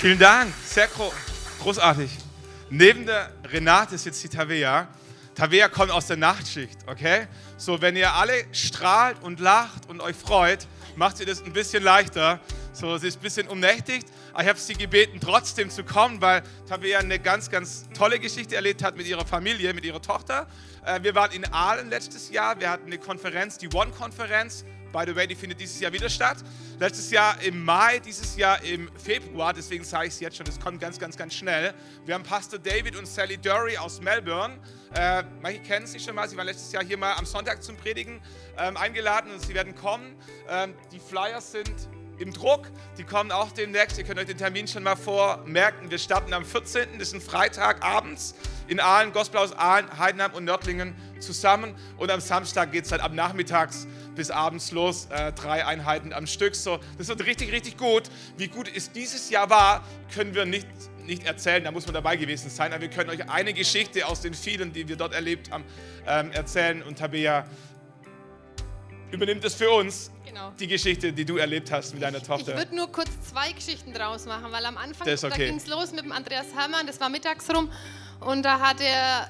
Vielen Dank, sehr gro großartig. Neben der Renate sitzt die Tavea. Tavea kommt aus der Nachtschicht, okay? So, wenn ihr alle strahlt und lacht und euch freut, macht sie das ein bisschen leichter. So, sie ist ein bisschen umnächtigt, aber ich habe sie gebeten, trotzdem zu kommen, weil Tabea eine ganz, ganz tolle Geschichte erlebt hat mit ihrer Familie, mit ihrer Tochter. Äh, wir waren in Aalen letztes Jahr, wir hatten eine Konferenz, die One-Konferenz. By the way, die findet dieses Jahr wieder statt. Letztes Jahr im Mai, dieses Jahr im Februar, deswegen sage ich es jetzt schon, das kommt ganz, ganz, ganz schnell. Wir haben Pastor David und Sally Dury aus Melbourne. Äh, manche kennen sie schon mal, sie waren letztes Jahr hier mal am Sonntag zum Predigen ähm, eingeladen und sie werden kommen. Ähm, die Flyers sind im Druck. Die kommen auch demnächst. Ihr könnt euch den Termin schon mal vormerken. Wir starten am 14. Das ist ein Freitag abends in Aalen, Gospel aus Aalen, Heidenheim und Nördlingen zusammen. Und am Samstag geht es halt ab nachmittags bis abends los. Äh, drei Einheiten am Stück. So, das wird richtig, richtig gut. Wie gut es dieses Jahr war, können wir nicht nicht erzählen, da muss man dabei gewesen sein, aber wir können euch eine Geschichte aus den vielen, die wir dort erlebt haben, ähm, erzählen. Und Tabea übernimmt es für uns genau. die Geschichte, die du erlebt hast mit deiner Tochter. Ich würde nur kurz zwei Geschichten draus machen, weil am Anfang okay. ging es los mit dem Andreas Hermann, das war mittags rum und da hat er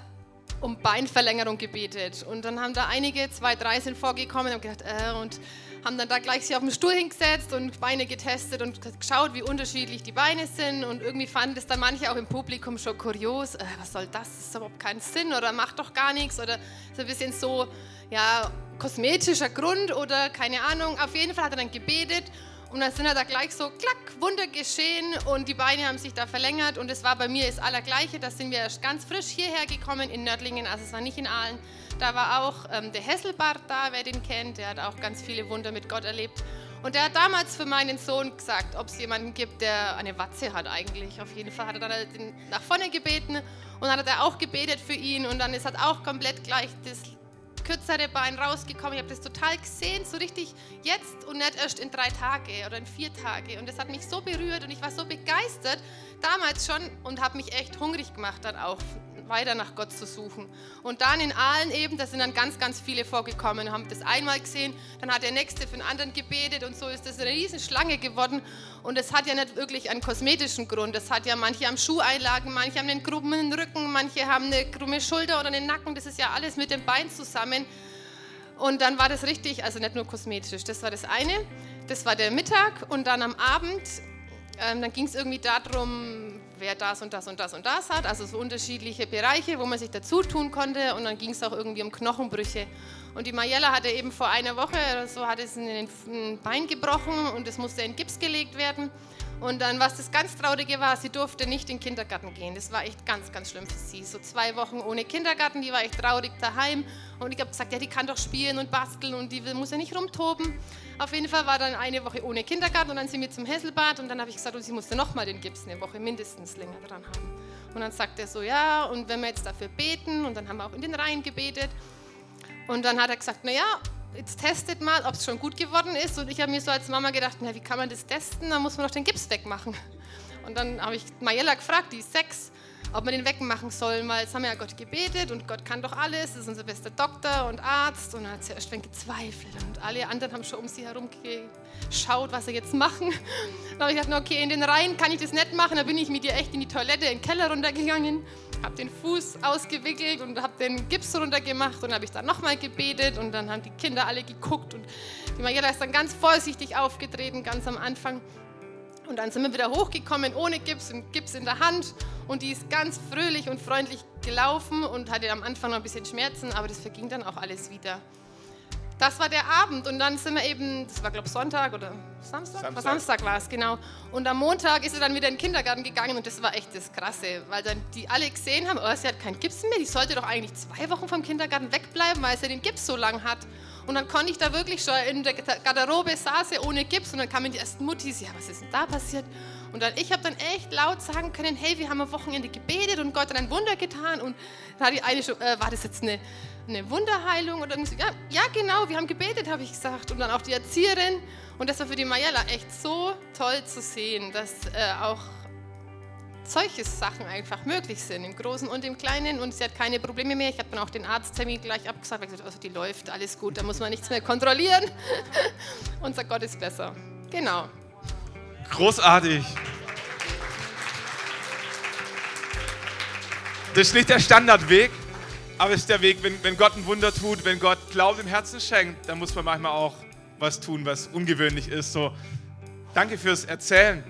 um Beinverlängerung gebetet. Und dann haben da einige, zwei, drei sind vorgekommen und gedacht, äh, und haben dann da gleich sich auf den Stuhl hingesetzt und Beine getestet und geschaut, wie unterschiedlich die Beine sind. Und irgendwie fanden es dann manche auch im Publikum schon kurios, äh, was soll das, das ist überhaupt keinen Sinn oder macht doch gar nichts oder so ein bisschen so, ja, kosmetischer Grund oder keine Ahnung. Auf jeden Fall hat er dann gebetet und dann sind da gleich so, klack, Wunder geschehen und die Beine haben sich da verlängert und es war bei mir das Allergleiche. Da sind wir erst ganz frisch hierher gekommen in Nördlingen, also es war nicht in Aalen. Da war auch ähm, der Hesselbart da, wer den kennt, der hat auch ganz viele Wunder mit Gott erlebt. Und der hat damals für meinen Sohn gesagt, ob es jemanden gibt, der eine Watze hat eigentlich. Auf jeden Fall hat er dann halt nach vorne gebeten und dann hat er auch gebetet für ihn und dann ist halt auch komplett gleich das kürzere Bein rausgekommen. Ich habe das total gesehen, so richtig jetzt und nicht erst in drei Tage oder in vier Tage. Und das hat mich so berührt und ich war so begeistert damals schon und habe mich echt hungrig gemacht dann auch weiter nach Gott zu suchen. Und dann in Aalen eben, da sind dann ganz, ganz viele vorgekommen haben das einmal gesehen, dann hat der Nächste für den anderen gebetet und so ist das eine riesen Schlange geworden. Und es hat ja nicht wirklich einen kosmetischen Grund. Das hat ja manche haben Schuheinlagen, manche haben einen krummen Rücken, manche haben eine krumme Schulter oder einen Nacken. Das ist ja alles mit dem Bein zusammen. Und dann war das richtig, also nicht nur kosmetisch. Das war das eine. Das war der Mittag und dann am Abend, ähm, dann ging es irgendwie darum, wer das und das und das und das hat, also so unterschiedliche Bereiche, wo man sich dazu tun konnte und dann ging es auch irgendwie um Knochenbrüche. Und die Mariella hatte eben vor einer Woche oder so, hat es ein Bein gebrochen und es musste in Gips gelegt werden. Und dann, was das ganz Traurige war, sie durfte nicht in den Kindergarten gehen. Das war echt ganz, ganz schlimm für sie. So zwei Wochen ohne Kindergarten, die war echt traurig daheim. Und ich habe gesagt, ja, die kann doch spielen und basteln und die muss ja nicht rumtoben. Auf jeden Fall war dann eine Woche ohne Kindergarten und dann sind wir zum Hesselbad und dann habe ich gesagt, und sie musste nochmal den Gips eine Woche mindestens länger dran haben. Und dann sagt er so, ja, und wenn wir jetzt dafür beten, und dann haben wir auch in den Reihen gebetet. Und dann hat er gesagt, naja, jetzt testet mal, ob es schon gut geworden ist. Und ich habe mir so als Mama gedacht, na, wie kann man das testen? Da muss man doch den Gips wegmachen. Und dann habe ich Mariella gefragt, die ist sechs, ob man den wegmachen soll, weil jetzt haben wir ja Gott gebetet und Gott kann doch alles, das ist unser bester Doktor und Arzt. Und dann hat sie erst gezweifelt und alle anderen haben schon um sie herum geschaut, was sie jetzt machen. Dann habe ich gedacht, okay, in den Reihen kann ich das nicht machen. Da bin ich mit ihr echt in die Toilette, in den Keller runtergegangen habe den Fuß ausgewickelt und habe den Gips runtergemacht und habe ich dann nochmal gebetet und dann haben die Kinder alle geguckt und die Mariella ist dann ganz vorsichtig aufgetreten, ganz am Anfang. Und dann sind wir wieder hochgekommen ohne Gips und Gips in der Hand und die ist ganz fröhlich und freundlich gelaufen und hatte am Anfang noch ein bisschen Schmerzen, aber das verging dann auch alles wieder. Das war der Abend und dann sind wir eben, das war glaube ich Sonntag oder Samstag? Samstag. Samstag war es, genau. Und am Montag ist er dann wieder in den Kindergarten gegangen und das war echt das Krasse, weil dann die alle gesehen haben, oh, sie hat keinen Gips mehr, die sollte doch eigentlich zwei Wochen vom Kindergarten wegbleiben, weil sie den Gips so lang hat. Und dann konnte ich da wirklich schon in der Garderobe saß er ohne Gips und dann kamen die ersten Muttis, ja, was ist denn da passiert? Und dann, ich habe dann echt laut sagen können, hey, wir haben am Wochenende gebetet und Gott hat ein Wunder getan. Und da hat die eine schon, äh, war das jetzt eine eine Wunderheilung oder irgendwie so. Ja, ja, genau, wir haben gebetet, habe ich gesagt. Und dann auch die Erzieherin. Und das war für die Mayella echt so toll zu sehen, dass äh, auch solche Sachen einfach möglich sind, im Großen und im Kleinen. Und sie hat keine Probleme mehr. Ich habe dann auch den Arzttermin gleich abgesagt, weil ich gesagt also die läuft, alles gut, da muss man nichts mehr kontrollieren. Unser Gott ist besser. Genau. Großartig. Das ist nicht der Standardweg aber es ist der Weg, wenn, wenn Gott ein Wunder tut, wenn Gott Glauben im Herzen schenkt, dann muss man manchmal auch was tun, was ungewöhnlich ist. So, danke fürs Erzählen.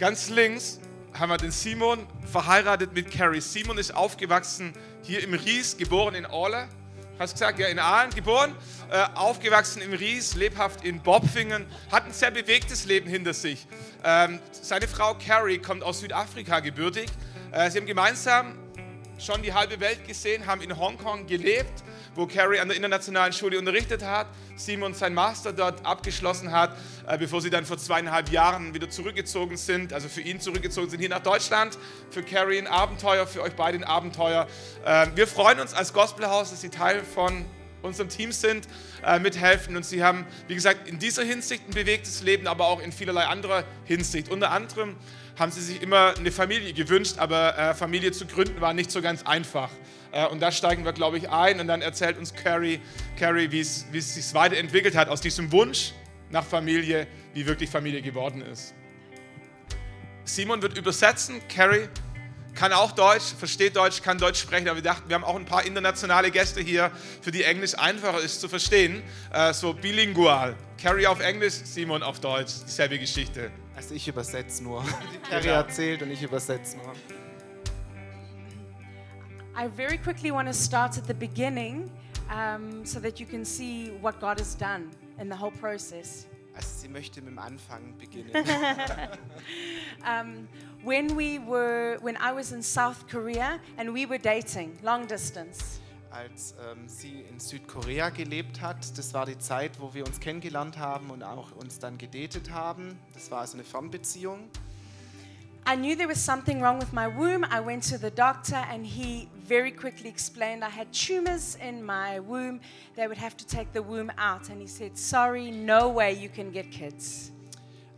Ganz links haben wir den Simon, verheiratet mit Carrie. Simon ist aufgewachsen hier im Ries, geboren in Orle. Hast gesagt, ja, in Aalen geboren, äh, aufgewachsen im Ries, lebhaft in Bobfingen, hat ein sehr bewegtes Leben hinter sich. Ähm, seine Frau Carrie kommt aus Südafrika gebürtig. Äh, sie haben gemeinsam schon die halbe Welt gesehen, haben in Hongkong gelebt, wo Carrie an der internationalen Schule unterrichtet hat, Simon sein Master dort abgeschlossen hat, äh, bevor sie dann vor zweieinhalb Jahren wieder zurückgezogen sind, also für ihn zurückgezogen sind hier nach Deutschland. Für Carrie ein Abenteuer, für euch beide ein Abenteuer. Äh, wir freuen uns als Gospelhaus, dass Sie Teil von unserem Team sind, äh, mithelfen. Und sie haben, wie gesagt, in dieser Hinsicht ein bewegtes Leben, aber auch in vielerlei anderer Hinsicht. Unter anderem haben sie sich immer eine Familie gewünscht, aber äh, Familie zu gründen war nicht so ganz einfach. Äh, und da steigen wir, glaube ich, ein. Und dann erzählt uns Carrie, Carrie wie es sich weiterentwickelt hat aus diesem Wunsch nach Familie, wie wirklich Familie geworden ist. Simon wird übersetzen. Carrie kann auch Deutsch, versteht Deutsch, kann Deutsch sprechen, aber wir dachten, wir haben auch ein paar internationale Gäste hier, für die Englisch einfacher ist zu verstehen. Äh, so bilingual. Carrie auf Englisch, Simon auf Deutsch. Dieselbe Geschichte. Also ich übersetze nur. Carrie genau. erzählt und ich übersetze nur. I very quickly want to start at the beginning um, so that you can see what God has done in the whole process. Also sie möchte mit dem Anfang beginnen. um, when we were, when I was in South Korea and we were dating, long distance. Als ähm, sie in Südkorea gelebt hat. Das war die Zeit, wo wir uns kennengelernt haben und auch uns dann gedatet haben. Das war also eine Fernbeziehung. I knew there was something wrong with my womb. I went to the doctor and he very quickly explained I had tumors in my womb. They would have to take the womb out. And he said, Sorry, no way you can get kids.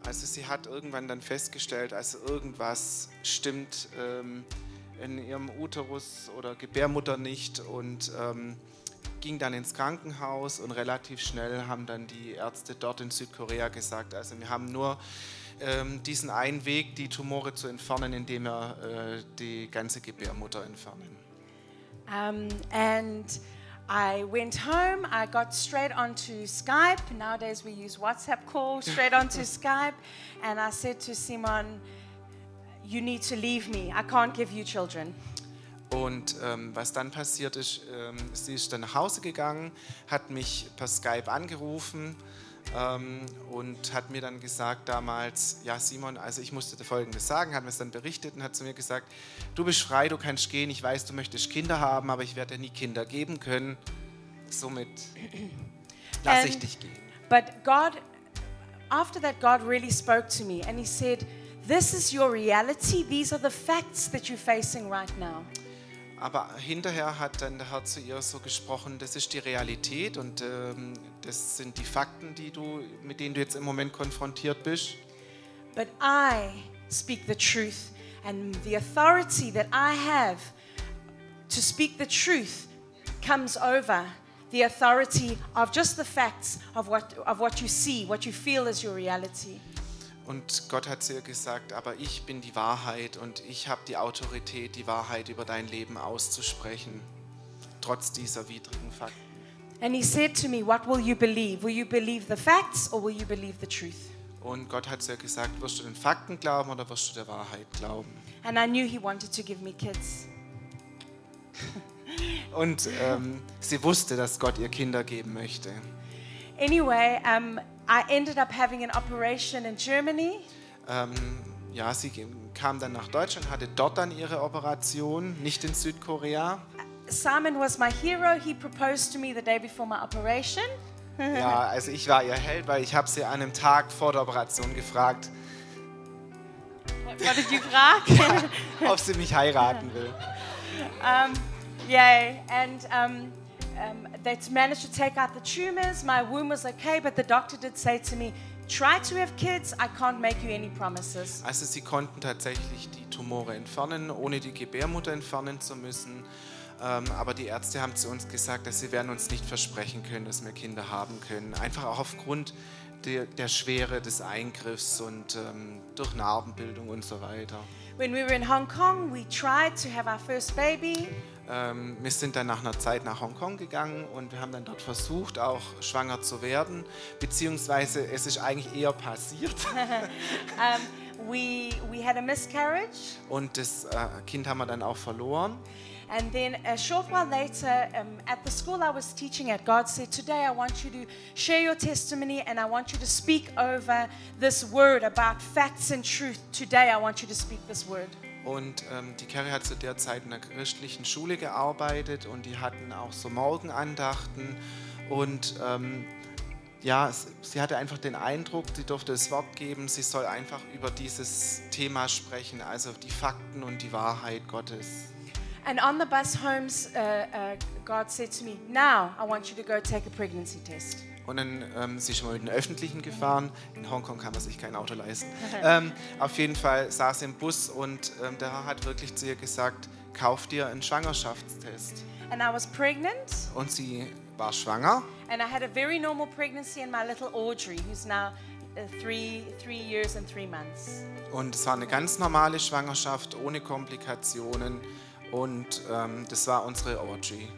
Also sie hat irgendwann dann festgestellt, also irgendwas stimmt. Ähm, in ihrem Uterus oder Gebärmutter nicht und ähm, ging dann ins Krankenhaus und relativ schnell haben dann die Ärzte dort in Südkorea gesagt, also wir haben nur ähm, diesen einen Weg, die Tumore zu entfernen, indem wir äh, die ganze Gebärmutter entfernen. Um, and I went home, I got straight onto Skype. Nowadays we use WhatsApp call, straight onto Skype. And I said to Simon, you need to leave me. I can't give you children. Und ähm, was dann passiert ist, ähm, sie ist dann nach Hause gegangen, hat mich per Skype angerufen ähm, und hat mir dann gesagt damals, ja Simon, also ich musste dir Folgendes sagen, hat mir es dann berichtet und hat zu mir gesagt, du bist frei, du kannst gehen, ich weiß, du möchtest Kinder haben, aber ich werde dir nie Kinder geben können. Somit lasse ich dich gehen. But God, after that God really spoke to me and he said, This is your reality. These are the facts that you're facing right now. Aber hinterher hat dann der Herr zu ihr so gesprochen, das ist die Realität und ähm, das sind die Fakten, die du, mit denen du jetzt im Moment konfrontiert bist. But I speak the truth and the authority that I have to speak the truth comes over the authority of just the facts of what, of what you see, what you feel is your reality. Und Gott hat zu ihr gesagt, aber ich bin die Wahrheit und ich habe die Autorität, die Wahrheit über dein Leben auszusprechen, trotz dieser widrigen Fakten. And he said to me, what will you believe? Will you believe the facts or will you believe the truth? Und Gott hat zu ihr gesagt, wirst du den Fakten glauben oder wirst du der Wahrheit glauben? And I knew he wanted to give me kids. Und ähm, sie wusste, dass Gott ihr Kinder geben möchte. Anyway, um, I ended up having an operation in Germany. Ähm, ja, sie kam dann nach Deutschland, hatte dort dann ihre Operation, nicht in Südkorea. Simon was my hero. He proposed to me the day before my operation. ja, also ich war ihr Held, weil ich habe sie an einem Tag vor der Operation gefragt. What, what did you frag? ob sie mich heiraten will. Um, yeah, and um, um, they managed to take out the tumors. My womb was okay, but the doctor did say to me, try to have kids. I can't make you any promises. Also sie konnten tatsächlich die Tumore entfernen, ohne die Gebärmutter entfernen zu müssen. Ähm, aber die Ärzte haben zu uns gesagt, dass sie werden uns nicht versprechen können, dass wir Kinder haben können. Einfach auch aufgrund der, der Schwere des Eingriffs und ähm, durch Narbenbildung und so weiter. when we were in Hong Kong, we tried to have our first baby. Ähm, wir sind dann nach einer Zeit nach Hongkong gegangen und wir haben dann dort versucht, auch schwanger zu werden. Beziehungsweise es ist eigentlich eher passiert. Um, we, we had a miscarriage. Und das äh, Kind haben wir dann auch verloren. And then a short while later, um, at the school I was teaching at, God said, Today I want you to share your testimony and I want you to speak over this word about facts and truth. Today I want you to speak this word. Und ähm, die Carrie hat zu der Zeit in einer christlichen Schule gearbeitet und die hatten auch so Morgenandachten. Und ähm, ja, sie hatte einfach den Eindruck, sie durfte das Wort geben, sie soll einfach über dieses Thema sprechen, also die Fakten und die Wahrheit Gottes. And on the bus homes, uh, uh, God said to me, Now I want you to go take a pregnancy test. Und dann ähm, sie ist schon mal mit den Öffentlichen gefahren. In Hongkong kann man sich kein Auto leisten. ähm, auf jeden Fall saß sie im Bus und ähm, der Herr hat wirklich zu ihr gesagt, kauf dir einen Schwangerschaftstest. And I was pregnant, Und sie war schwanger and I had a very normal pregnancy in my little Audrey, who's now uh, three, three years and three months. und es war eine ganz normale Schwangerschaft ohne Komplikationen und ähm, das war unsere Audrey.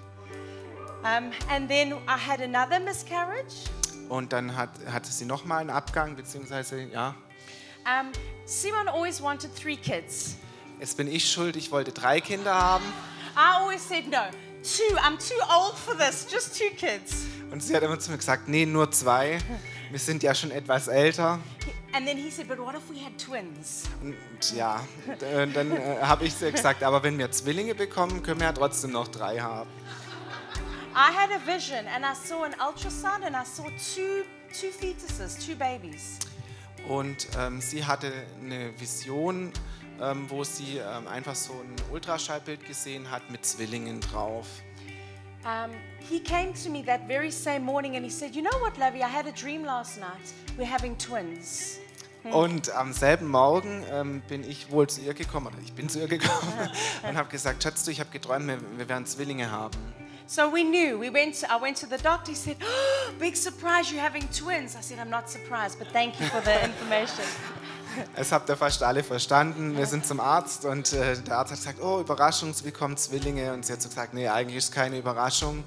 Um, and then I had another miscarriage. Und dann hat, hatte sie nochmal einen Abgang, beziehungsweise, ja, Um, Simon always wanted three kids. jetzt bin ich schuld, ich wollte drei Kinder haben. I always said, No, two. I'm too old for this, just two kids. Und sie hat immer zu mir gesagt, nee, nur zwei. Wir sind ja schon etwas älter. And then he said, But what if we had twins? Und ja, dann äh, habe ich sie gesagt, aber wenn wir Zwillinge bekommen, können wir ja trotzdem noch drei haben. I had a vision and I saw an ultrasound and I saw two, two fetuses, two babies. Und ähm, sie hatte eine Vision, ähm, wo sie ähm, einfach so ein Ultraschallbild gesehen hat mit Zwillingen drauf. Um, he came to me that very same morning and he said, You know what, Lovey? I had a dream last night. We're having twins. Und am selben Morgen ähm, bin ich wohl zu ihr gekommen, oder ich bin zu ihr gekommen und habe gesagt, Schatz, du, ich habe geträumt, wir, wir werden Zwillinge haben. So we knew. We went. To, I went to the doctor. He said, oh, "Big surprise! You're having twins." I said, "I'm not surprised, but thank you for the information." Es habt ihr fast alle verstanden. Wir sind zum Arzt und äh, der Arzt hat gesagt, oh, Überraschung, sie bekommen Zwillinge. Und sie hat so gesagt, nee, eigentlich ist es keine Überraschung.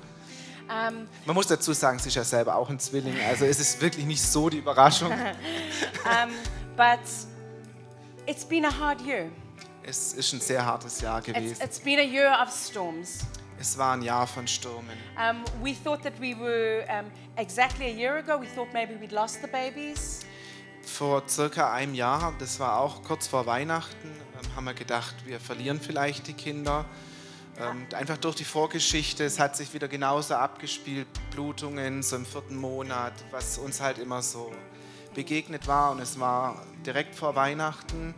Um, Man muss dazu sagen, sie ist ja selber auch ein Zwilling. Also es ist wirklich nicht so die Überraschung. um, but it's been a hard year. Es ist ein sehr hartes Jahr It's, gewesen. it's been a year of storms. Es war ein Jahr von Stürmen. Um, we thought that we were um, exactly a year ago. We thought maybe we'd lost the babies. Vor circa einem Jahr, das war auch kurz vor Weihnachten, ähm, haben wir gedacht, wir verlieren vielleicht die Kinder. Ähm, einfach durch die Vorgeschichte, es hat sich wieder genauso abgespielt, Blutungen so im vierten Monat, was uns halt immer so begegnet war. Und es war direkt vor Weihnachten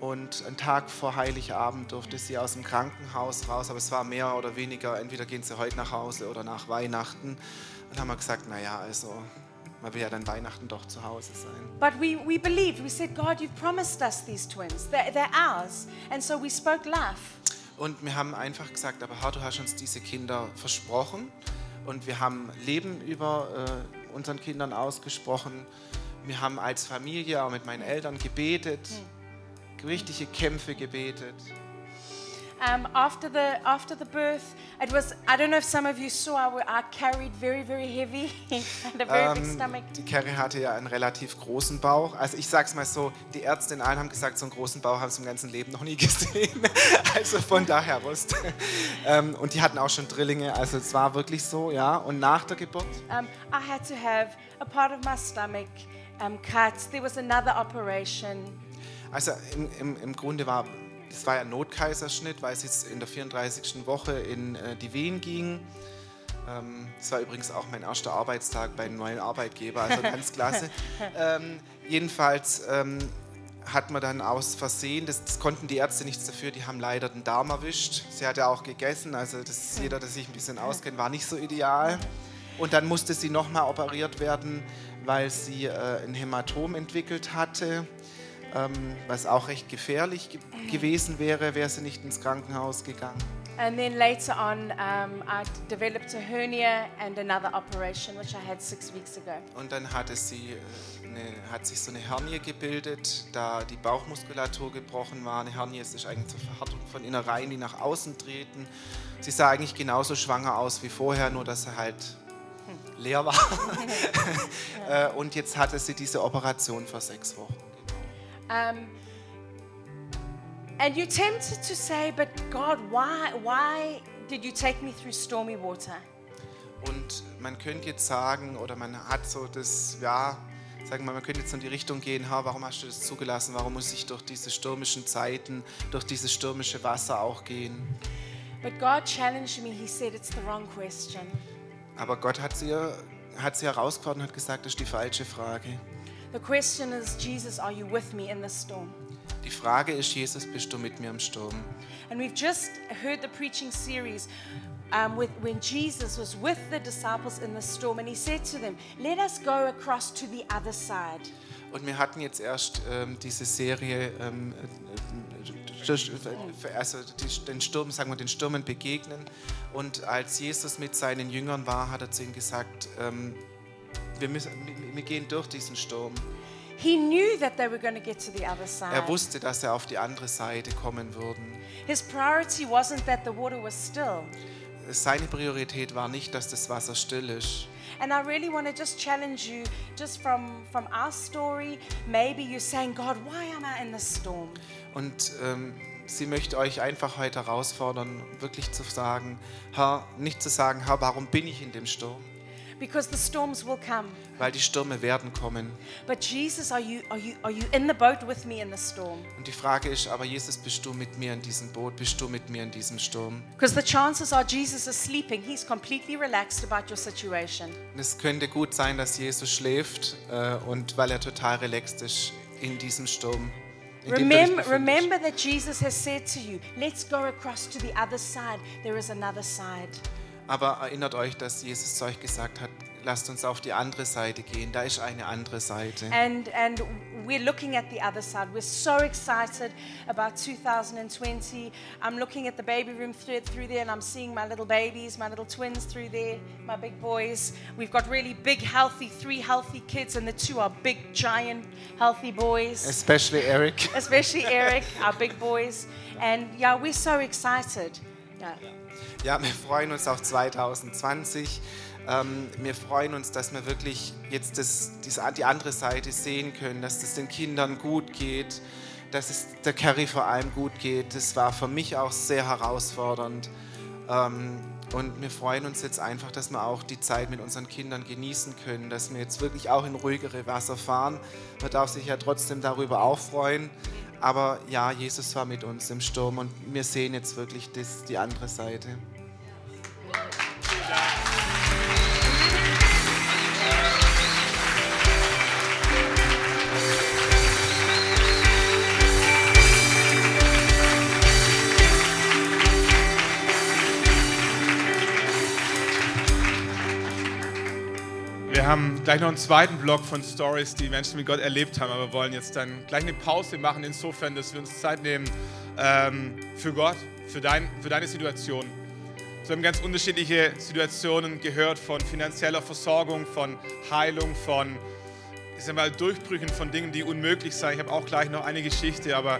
und ein Tag vor Heiligabend durfte sie aus dem Krankenhaus raus, aber es war mehr oder weniger, entweder gehen sie heute nach Hause oder nach Weihnachten. Und haben wir gesagt, naja, also man will ja dann Weihnachten doch zu Hause sein. But we, we believed. We said, God, you've promised us these twins. They're, they're ours. And so we spoke life. Und wir haben einfach gesagt, aber Herr, du hast uns diese Kinder versprochen. Und wir haben Leben über äh, unseren Kindern ausgesprochen. Wir haben als Familie auch mit meinen Eltern gebetet, richtige Kämpfe gebetet. Um, after, the, after the birth, it was, I don't know if some of you saw, I, I carried very, very heavy and a very big Ähm, stomach. die Carrie hatte ja einen relativ großen Bauch. Also ich sag's mal so, die Ärzte in allen haben gesagt, so einen großen Bauch haben sie im ganzen Leben noch nie gesehen. Also von daher wusste. Ähm, und die hatten auch schon Drillinge, also es war wirklich so, ja. Und nach der Geburt Um, I had to have a part of my stomach um, cut. There was another operation. Also im, im, im Grunde war, das war ja ein Notkaiserschnitt, weil es jetzt in der 34. Woche in äh, die Wehen ging. Ähm, das war übrigens auch mein erster Arbeitstag bei einem neuen Arbeitgeber, also ganz klasse. ähm, jedenfalls ähm, hat man dann aus Versehen, das, das konnten die Ärzte nichts dafür, die haben leider den Darm erwischt. Sie hat ja auch gegessen, also das ist jeder, der sich ein bisschen auskennt, war nicht so ideal. Und dann musste sie nochmal operiert werden, weil sie äh, ein Hämatom entwickelt hatte was auch recht gefährlich ge gewesen wäre, wäre sie nicht ins Krankenhaus gegangen. And then later on, um, I developed a hernia and another operation, which I had six weeks ago. Und dann hatte sie äh, eine, hat sich so eine Hernie gebildet, da die Bauchmuskulatur gebrochen war. Eine Hernie ist eigentlich zur Verhärtung von Innereien, die nach außen treten. Sie sah eigentlich genauso schwanger aus wie vorher, nur dass sie halt leer war. Äh, Und jetzt hatte sie diese Operation vor sechs Wochen. Um, and you're tempted to say, but God, why, why did you take me through stormy water? Und man könnte jetzt sagen, oder man hat so das, ja, sagen wir, man könnte jetzt in die Richtung gehen, ha, warum hast du das zugelassen? Warum muss ich durch diese stürmischen Zeiten, durch dieses stürmische Wasser auch gehen? But God challenged me. He said, it's the wrong question. Aber Gott hat sie, hat sie herausgefordert und hat gesagt, das ist die falsche Frage. The question is, Jesus, are you with me in the storm? Die Frage ist, Jesus, bist du mit mir im Sturm? And we've just heard the preaching series um, with, when Jesus was with the disciples in the storm, and he said to them, Let us go across to the other side. Und wir hatten jetzt erst ähm, diese Serie, ähm, äh, äh, also die, den Sturm, sagen wir, den Stürmen begegnen. Und als Jesus mit seinen Jüngern war, hat er zu ihnen gesagt, ähm, wir, müssen, wir- gehen durch diesen Sturm. He knew that they were going to get to the other Er side. wusste, dass er auf die andere Seite kommen würden. His priority wasn't that the water was still. Seine Priorität war nicht, dass das Wasser still ist. And I really want to just challenge you, just from, from our story. Maybe you're saying, God, why am I in this storm? Und ähm, sie möchte euch einfach heute herausfordern, wirklich zu sagen, Herr, nicht zu sagen, Herr, warum bin ich in dem Sturm? Because the storms will come. Weil die Stürme werden kommen. But Jesus, are you, are you, are you in the boat with me in the storm? Und die Frage ist, aber Jesus, bist du mit mir in diesem Boot? Bist du mit mir in diesem Sturm? Because the chances are Jesus is sleeping. He's completely relaxed about your situation. Und es könnte gut sein, dass Jesus schläft äh, und weil er total relaxed ist in diesem Sturm. Remember, remember that Jesus has said to you, let's go across to the other side. There is another side. Aber erinnert euch, dass Jesus zu euch gesagt hat, lasst uns auf die andere Seite gehen. Da ist eine andere Seite. And, and we're looking at the other side. We're so excited about 2020. I'm looking at the baby room through, through there and I'm seeing my little babies, my little twins through there, my big boys. We've got really big, healthy, three healthy kids, and the two are big, giant, healthy boys. Especially Eric. Especially Eric, our big boys. And yeah, we're so excited. Yeah. Ja, wir freuen uns auf 2020. Ähm, wir freuen uns, dass wir wirklich jetzt das, die andere Seite sehen können, dass es den Kindern gut geht, dass es der Carrie vor allem gut geht. Das war für mich auch sehr herausfordernd. Ähm, und wir freuen uns jetzt einfach, dass wir auch die Zeit mit unseren Kindern genießen können, dass wir jetzt wirklich auch in ruhigere Wasser fahren. Man darf sich ja trotzdem darüber auch freuen. Aber ja, Jesus war mit uns im Sturm und wir sehen jetzt wirklich das, die andere Seite. Wir haben gleich noch einen zweiten Block von Stories, die Menschen mit Gott erlebt haben, aber wir wollen jetzt dann gleich eine Pause machen, insofern, dass wir uns Zeit nehmen ähm, für Gott, für, dein, für deine Situation. Wir haben ganz unterschiedliche Situationen gehört von finanzieller Versorgung, von Heilung, von ich sag mal, Durchbrüchen von Dingen, die unmöglich sind. Ich habe auch gleich noch eine Geschichte, aber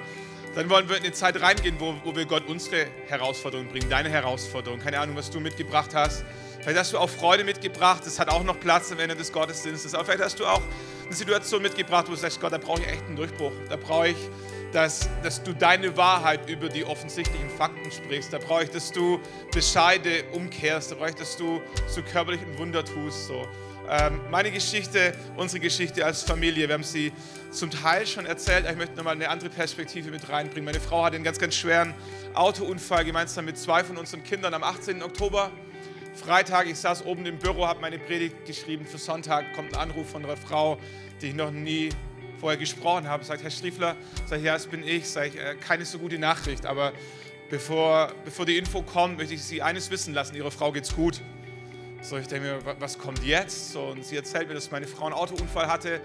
dann wollen wir in eine Zeit reingehen, wo, wo wir Gott unsere Herausforderungen bringen, deine Herausforderungen. Keine Ahnung, was du mitgebracht hast. Vielleicht hast du auch Freude mitgebracht, das hat auch noch Platz am Ende des Gottesdienstes. Aber vielleicht hast du auch eine Situation mitgebracht, wo du sagst, Gott, da brauche ich echt einen Durchbruch. Da brauche ich, dass, dass du deine Wahrheit über die offensichtlichen Fakten sprichst. Da brauche ich, dass du Bescheide umkehrst. Da brauche ich, dass du so körperlich ein Wunder tust. So. Ähm, meine Geschichte, unsere Geschichte als Familie, wir haben sie zum Teil schon erzählt, aber ich möchte nochmal eine andere Perspektive mit reinbringen. Meine Frau hatte einen ganz, ganz schweren Autounfall gemeinsam mit zwei von unseren Kindern am 18. Oktober. Freitag, ich saß oben im Büro, habe meine Predigt geschrieben. Für Sonntag kommt ein Anruf von einer Frau, die ich noch nie vorher gesprochen habe. Sagt, Herr Schriefler, sag ich, ja, das bin ich. Sag ich, äh, keine so gute Nachricht, aber bevor, bevor die Info kommt, möchte ich Sie eines wissen lassen, Ihrer Frau geht's gut. So, ich denke mir, wa- was kommt jetzt? So, und sie erzählt mir, dass meine Frau einen Autounfall hatte.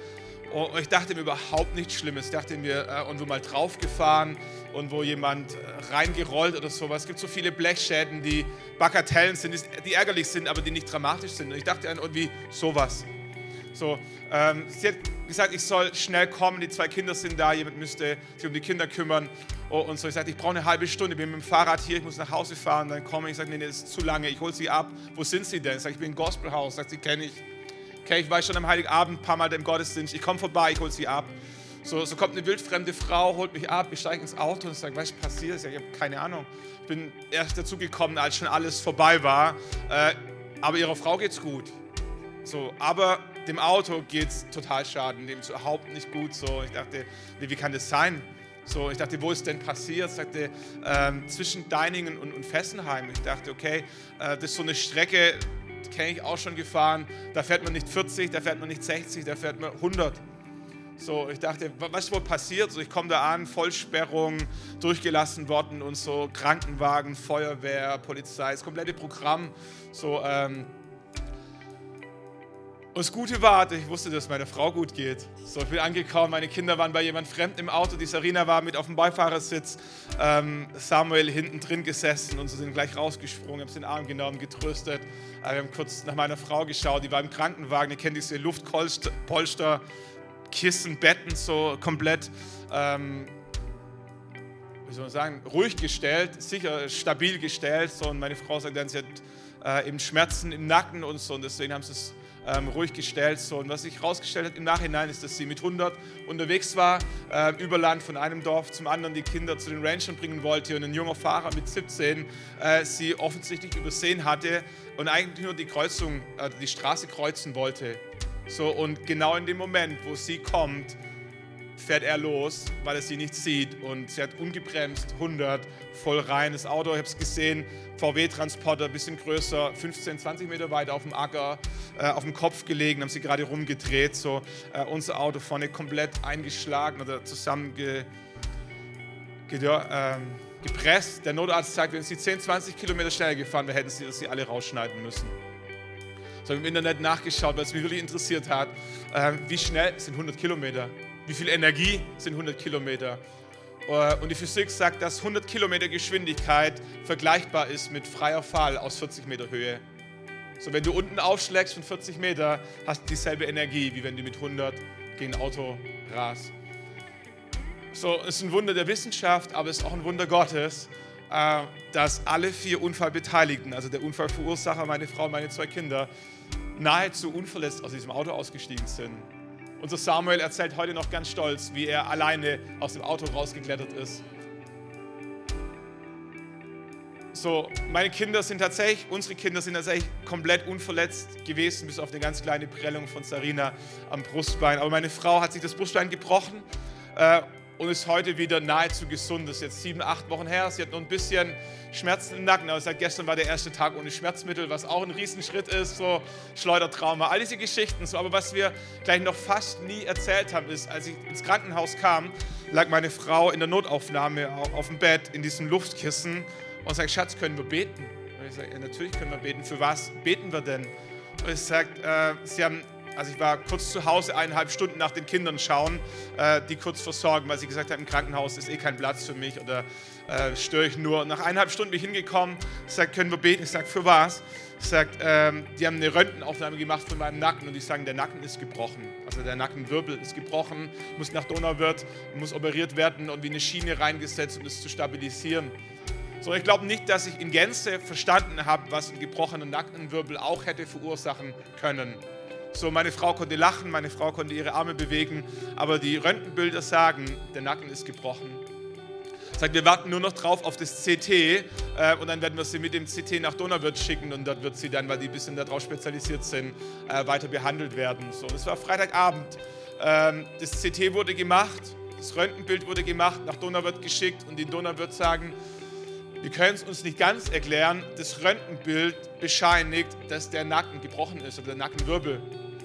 Und ich dachte mir überhaupt nichts Schlimmes. Ich dachte mir, äh, und wo mal draufgefahren und wo jemand äh, reingerollt oder sowas. Es gibt so viele Blechschäden, die Bagatellen sind, die- ärgerlich sind, aber die nicht dramatisch sind. Und ich dachte an irgendwie sowas. So, ähm, sie hat gesagt, ich soll schnell kommen, die zwei Kinder sind da, jemand müsste sich um die Kinder kümmern. Oh, und so, ich sagte, ich brauche eine halbe Stunde, ich bin mit dem Fahrrad hier, ich muss nach Hause fahren, dann komme ich, ich sage, nee, nee, das ist zu lange, ich hole sie ab. Wo sind sie denn? Ich sage, ich bin im Gospelhaus, sagt sie, kenne ich. Okay, ich war schon am Heiligabend ein paar Mal im Gottesdienst, ich komme vorbei, ich hole sie ab. So, so kommt eine wildfremde Frau, holt mich ab, ich steige ins Auto und sage, was passiert? Ich sage, ich habe keine Ahnung. Ich bin erst dazugekommen, als schon alles vorbei war. Äh, aber ihrer Frau geht's gut. So, aber dem Auto geht's total schaden, dem ist überhaupt nicht gut. So, ich dachte, nee, wie kann das sein? So, ich dachte, wo ist denn passiert? Ich sagte, ähm, zwischen Deiningen und, und, Fessenheim. Ich dachte, okay, äh, das ist so eine Strecke, kenne ich auch schon gefahren. Da fährt man nicht 40, da fährt man nicht 60, da fährt man 100. So, ich dachte, was ist wohl passiert? So, ich komme da an, Vollsperrung, durchgelassen worden und so, Krankenwagen, Feuerwehr, Polizei, das komplette Programm. So, ähm, und das Gute war, ich wusste, dass es meiner Frau gut geht. So, ich bin angekommen, meine Kinder waren bei jemand fremd im Auto, die Sarina war mit auf dem Beifahrersitz, ähm, Samuel hinten drin gesessen und sie sind gleich rausgesprungen, haben den Arm genommen, getröstet. Äh, wir haben kurz nach meiner Frau geschaut, die war im Krankenwagen, ihr kennt diese Luftpolster, Kissen, Betten so komplett, ähm, wie soll man sagen, ruhig gestellt, sicher stabil gestellt. So, und meine Frau sagt dann, sie hat äh, eben Schmerzen im Nacken und so und deswegen haben sie es ähm, ruhig gestellt. So. Und was sich herausgestellt hat im Nachhinein ist, dass sie mit 100 unterwegs war, äh, über Land von einem Dorf zum anderen die Kinder zu den Ranchern bringen wollte und ein junger Fahrer mit 17 äh, sie offensichtlich übersehen hatte und eigentlich nur die Kreuzung, äh, die Straße kreuzen wollte. So, und genau in dem Moment, wo sie kommt, fährt er los, weil er sie nicht sieht und sie hat ungebremst 100 voll rein. Das Auto, ich habe es gesehen, VW-Transporter, bisschen größer, 15, 20 Meter weit auf dem Acker, äh, auf dem Kopf gelegen, haben sie gerade rumgedreht. So, äh, unser Auto vorne komplett eingeschlagen oder zusammengepresst. Ähm, gepresst. Der Notarzt sagt, wenn sie 10, 20 Kilometer schneller gefahren wären, hätten sie sie alle rausschneiden müssen. So habe ich im Internet nachgeschaut, weil es mich wirklich interessiert hat. Äh, wie schnell sind 100 Kilometer? Wie viel Energie sind 100 Kilometer? Äh, und die Physik sagt, dass 100 Kilometer Geschwindigkeit vergleichbar ist mit freier Fall aus 40 Meter Höhe. So, wenn du unten aufschlägst von 40 Meter, hast du dieselbe Energie, wie wenn du mit 100 gegen Auto rast. So, es ist ein Wunder der Wissenschaft, aber es ist auch ein Wunder Gottes, äh, dass alle vier Unfallbeteiligten, also der Unfallverursacher, meine Frau meine zwei Kinder, nahezu unverletzt aus diesem Auto ausgestiegen sind. Unser Samuel erzählt heute noch ganz stolz, wie er alleine aus dem Auto rausgeklettert ist. So, meine Kinder sind tatsächlich, unsere Kinder sind tatsächlich komplett unverletzt gewesen, bis auf eine ganz kleine Prellung von Sarina am Brustbein. Aber meine Frau hat sich das Brustbein gebrochen äh, und ist heute wieder nahezu gesund. Das ist jetzt sieben, acht Wochen her. Sie hat nur ein bisschen Schmerzen im Nacken, aber seit gestern war der erste Tag ohne Schmerzmittel, was auch ein Riesenschritt ist, so Schleudertrauma, all diese Geschichten. So, aber was wir gleich noch fast nie erzählt haben, ist, als ich ins Krankenhaus kam, lag meine Frau in der Notaufnahme auf dem Bett in diesem Luftkissen und sagt, Schatz, können wir beten? Und ich sage, ja, natürlich können wir beten. Für was beten wir denn? Und ich sage, äh, sie haben also ich war kurz zu Hause, eineinhalb Stunden nach den Kindern schauen, äh, die kurz versorgen, weil sie gesagt haben, im Krankenhaus ist eh kein Platz für mich oder äh, störe ich nur. Nach eineinhalb Stunden bin ich hingekommen, sagt, können wir beten? Ich sage, für was? Sagt, ähm, die haben eine Röntgenaufnahme gemacht von meinem Nacken und die sagen, der Nacken ist gebrochen. Also der Nackenwirbel ist gebrochen, muss nach Donauwörth, muss operiert werden und wie eine Schiene reingesetzt, um es zu stabilisieren. So, ich glaube nicht, dass ich in Gänze verstanden habe, was ein gebrochener Nackenwirbel auch hätte verursachen können. So, meine Frau konnte lachen, meine Frau konnte ihre Arme bewegen, aber die Röntgenbilder sagen, der Nacken ist gebrochen. Sagt, wir warten nur noch drauf auf das CT äh, und dann werden wir sie mit dem CT nach Donauwörth schicken und dort wird sie dann, weil die ein bisschen darauf spezialisiert sind, äh, weiter behandelt werden. So, das war Freitagabend. Ähm, das CT wurde gemacht, das Röntgenbild wurde gemacht, nach Donauwörth geschickt und in Donauwörth sagen, wir können es uns nicht ganz erklären, das Röntgenbild bescheinigt, dass der Nacken gebrochen ist oder der Nackenwirbel.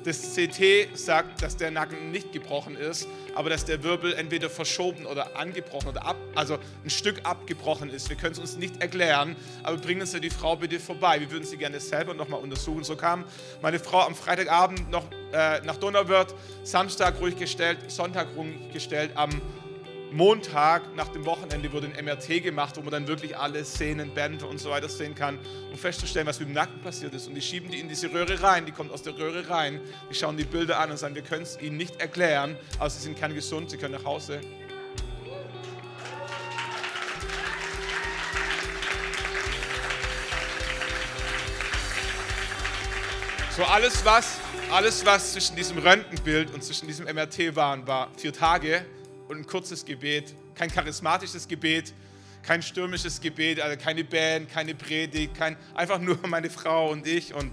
Das CT sagt, dass der Nacken nicht gebrochen ist, aber dass der Wirbel entweder verschoben oder angebrochen oder ab, also ein Stück abgebrochen ist. Wir können es uns nicht erklären, aber bringen Sie die Frau bitte vorbei. Wir würden sie gerne selber nochmal untersuchen. So kam meine Frau am Freitagabend noch äh, nach Donauwörth, Samstag ruhig gestellt, Sonntag ruhig gestellt, am Montag nach dem Wochenende wurde ein MRT gemacht, wo man dann wirklich alle Sehnen, Bänder und so weiter sehen kann, um festzustellen, was mit dem Nacken passiert ist. Und die schieben die in diese Röhre rein, die kommt aus der Röhre rein, die schauen die Bilder an und sagen, wir können es ihnen nicht erklären, aber sie sind kerngesund, sie können nach Hause. So alles was, alles was zwischen diesem Röntgenbild und zwischen diesem MRT waren, war vier Tage und ein kurzes Gebet, kein charismatisches Gebet, kein stürmisches Gebet, also keine Band, keine Predigt, kein, einfach nur meine Frau und ich und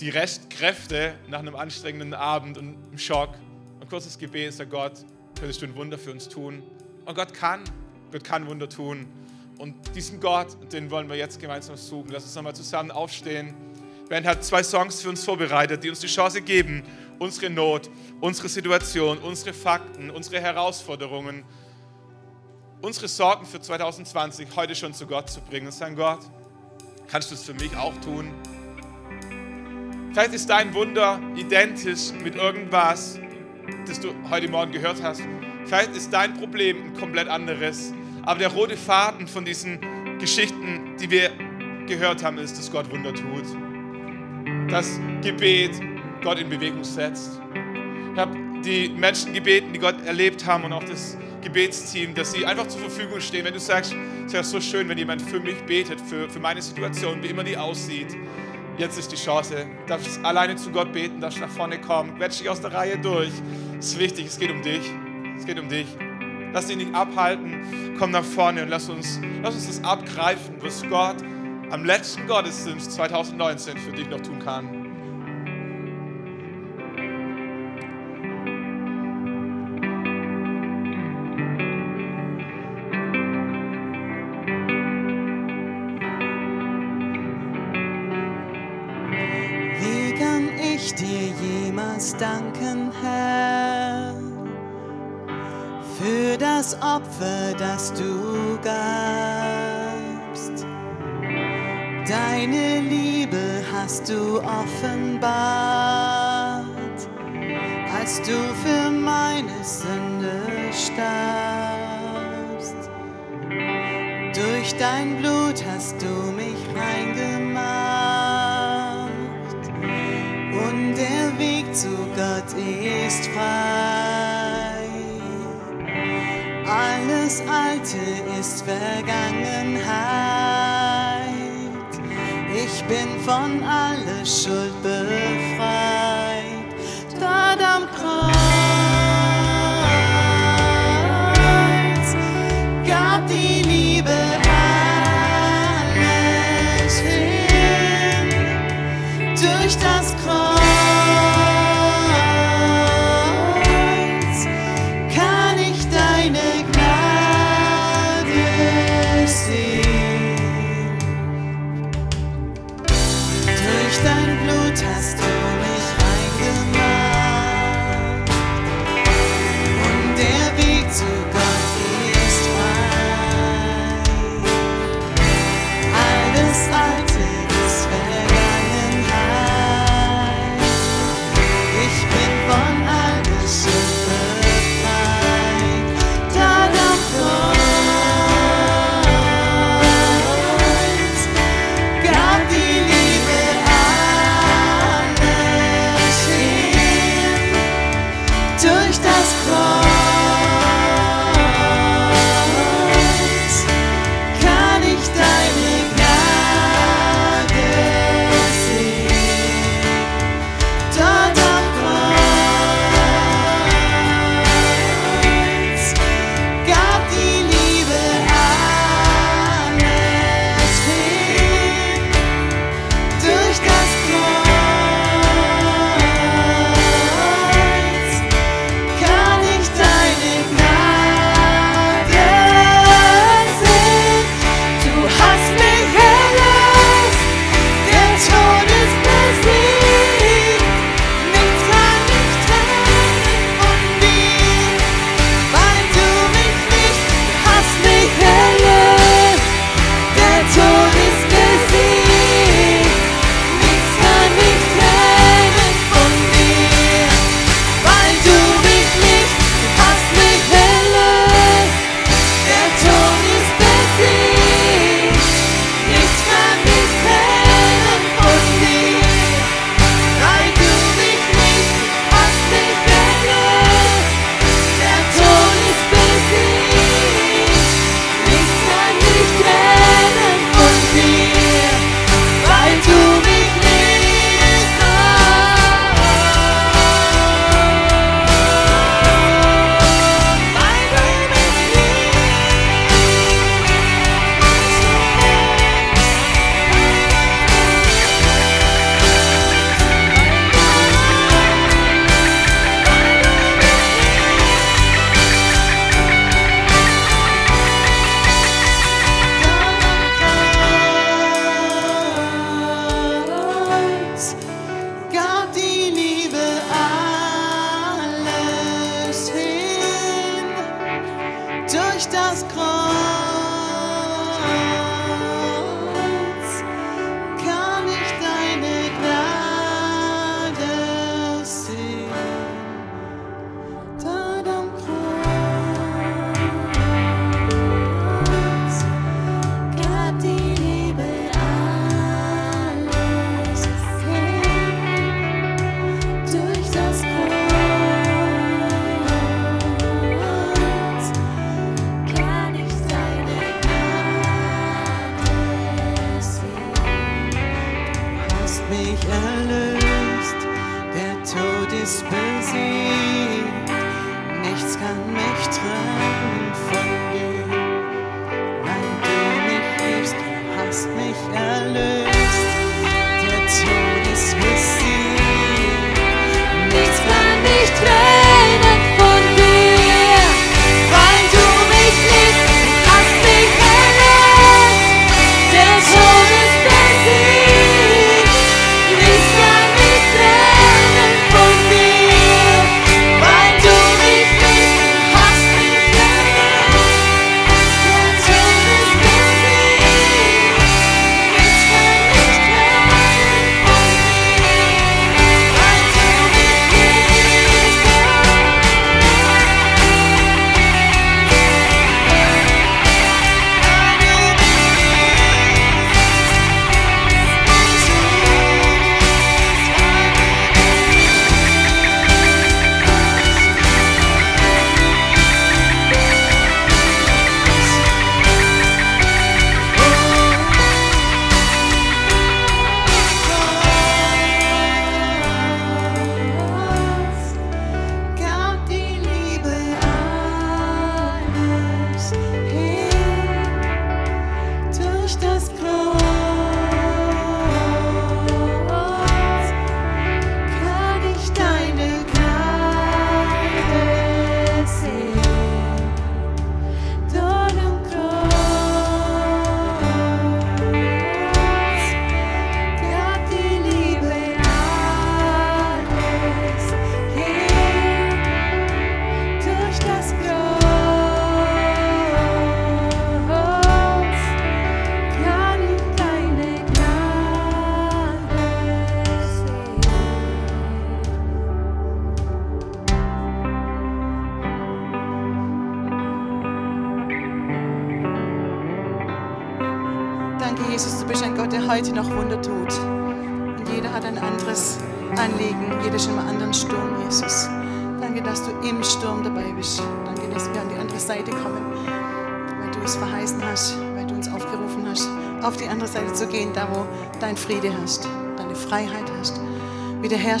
die Restkräfte nach einem anstrengenden Abend und einem Schock. Ein kurzes Gebet, sagt Gott, könntest du ein Wunder für uns tun? Und Gott kann, Gott kann Wunder tun. Und diesen Gott, den wollen wir jetzt gemeinsam suchen. Lass uns nochmal zusammen aufstehen. Band hat zwei Songs für uns vorbereitet, die uns die Chance geben, unsere Not, unsere Situation, unsere Fakten, unsere Herausforderungen, unsere Sorgen für 2020 heute schon zu Gott zu bringen und sagen, Gott, kannst du es für mich auch tun? Vielleicht ist dein Wunder identisch mit irgendwas, das du heute Morgen gehört hast. Vielleicht ist dein Problem ein komplett anderes. Aber der rote Faden von diesen Geschichten, die wir gehört haben, ist, dass Gott Wunder tut. Das Gebet Gott in Bewegung setzt. Ich habe die Menschen gebeten, die Gott erlebt haben und auch das Gebetsteam, dass sie einfach zur Verfügung stehen. Wenn du sagst, es wäre so schön, wenn jemand für mich betet, für, für meine Situation, wie immer die aussieht. Jetzt ist die Chance. Darfst alleine zu Gott beten, darfst nach vorne kommen, quetsch dich aus der Reihe durch. Das ist wichtig, es geht um dich. Es geht um dich. Lass dich nicht abhalten, komm nach vorne und lass uns, lass uns das abgreifen, was Gott am letzten Gottesdienst 2019 für dich noch tun kann. Opfer, das du gabst. Deine Liebe hast du offenbart, als du für meine Sünde starbst. Durch dein Blut hast du mich reingemacht und der Weg zu Gott ist frei. Vergangenheit. Ich bin von aller Schuld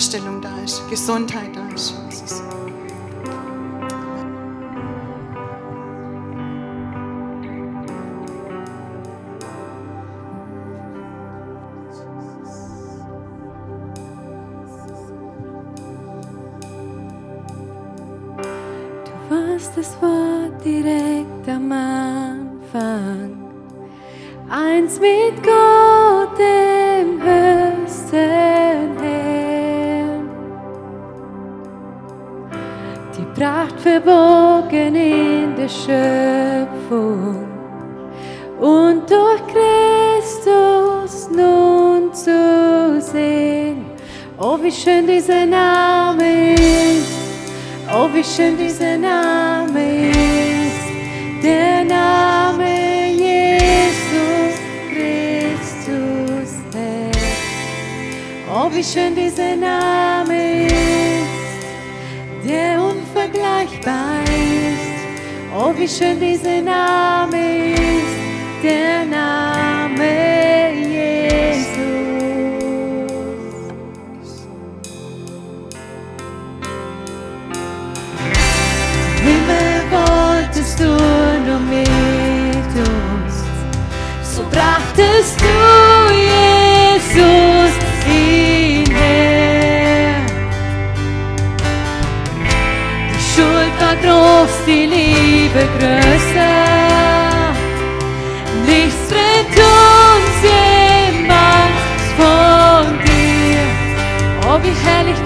Wiederherstellung da ist, Gesundheit da ist, Jesus. Das Wort direkt am Anfang. Eins mit Gott, dem höchsten Pracht verborgen in der Schöpfung. Und durch Christus nun zu sehen. Oh, wie schön dieser Name ist. Oh, wie schön dieser Name ist, der Name Jesus Christus, Herr. Oh, wie schön dieser Name ist, der unvergleichbar ist. Oh, wie schön dieser Name ist, der Name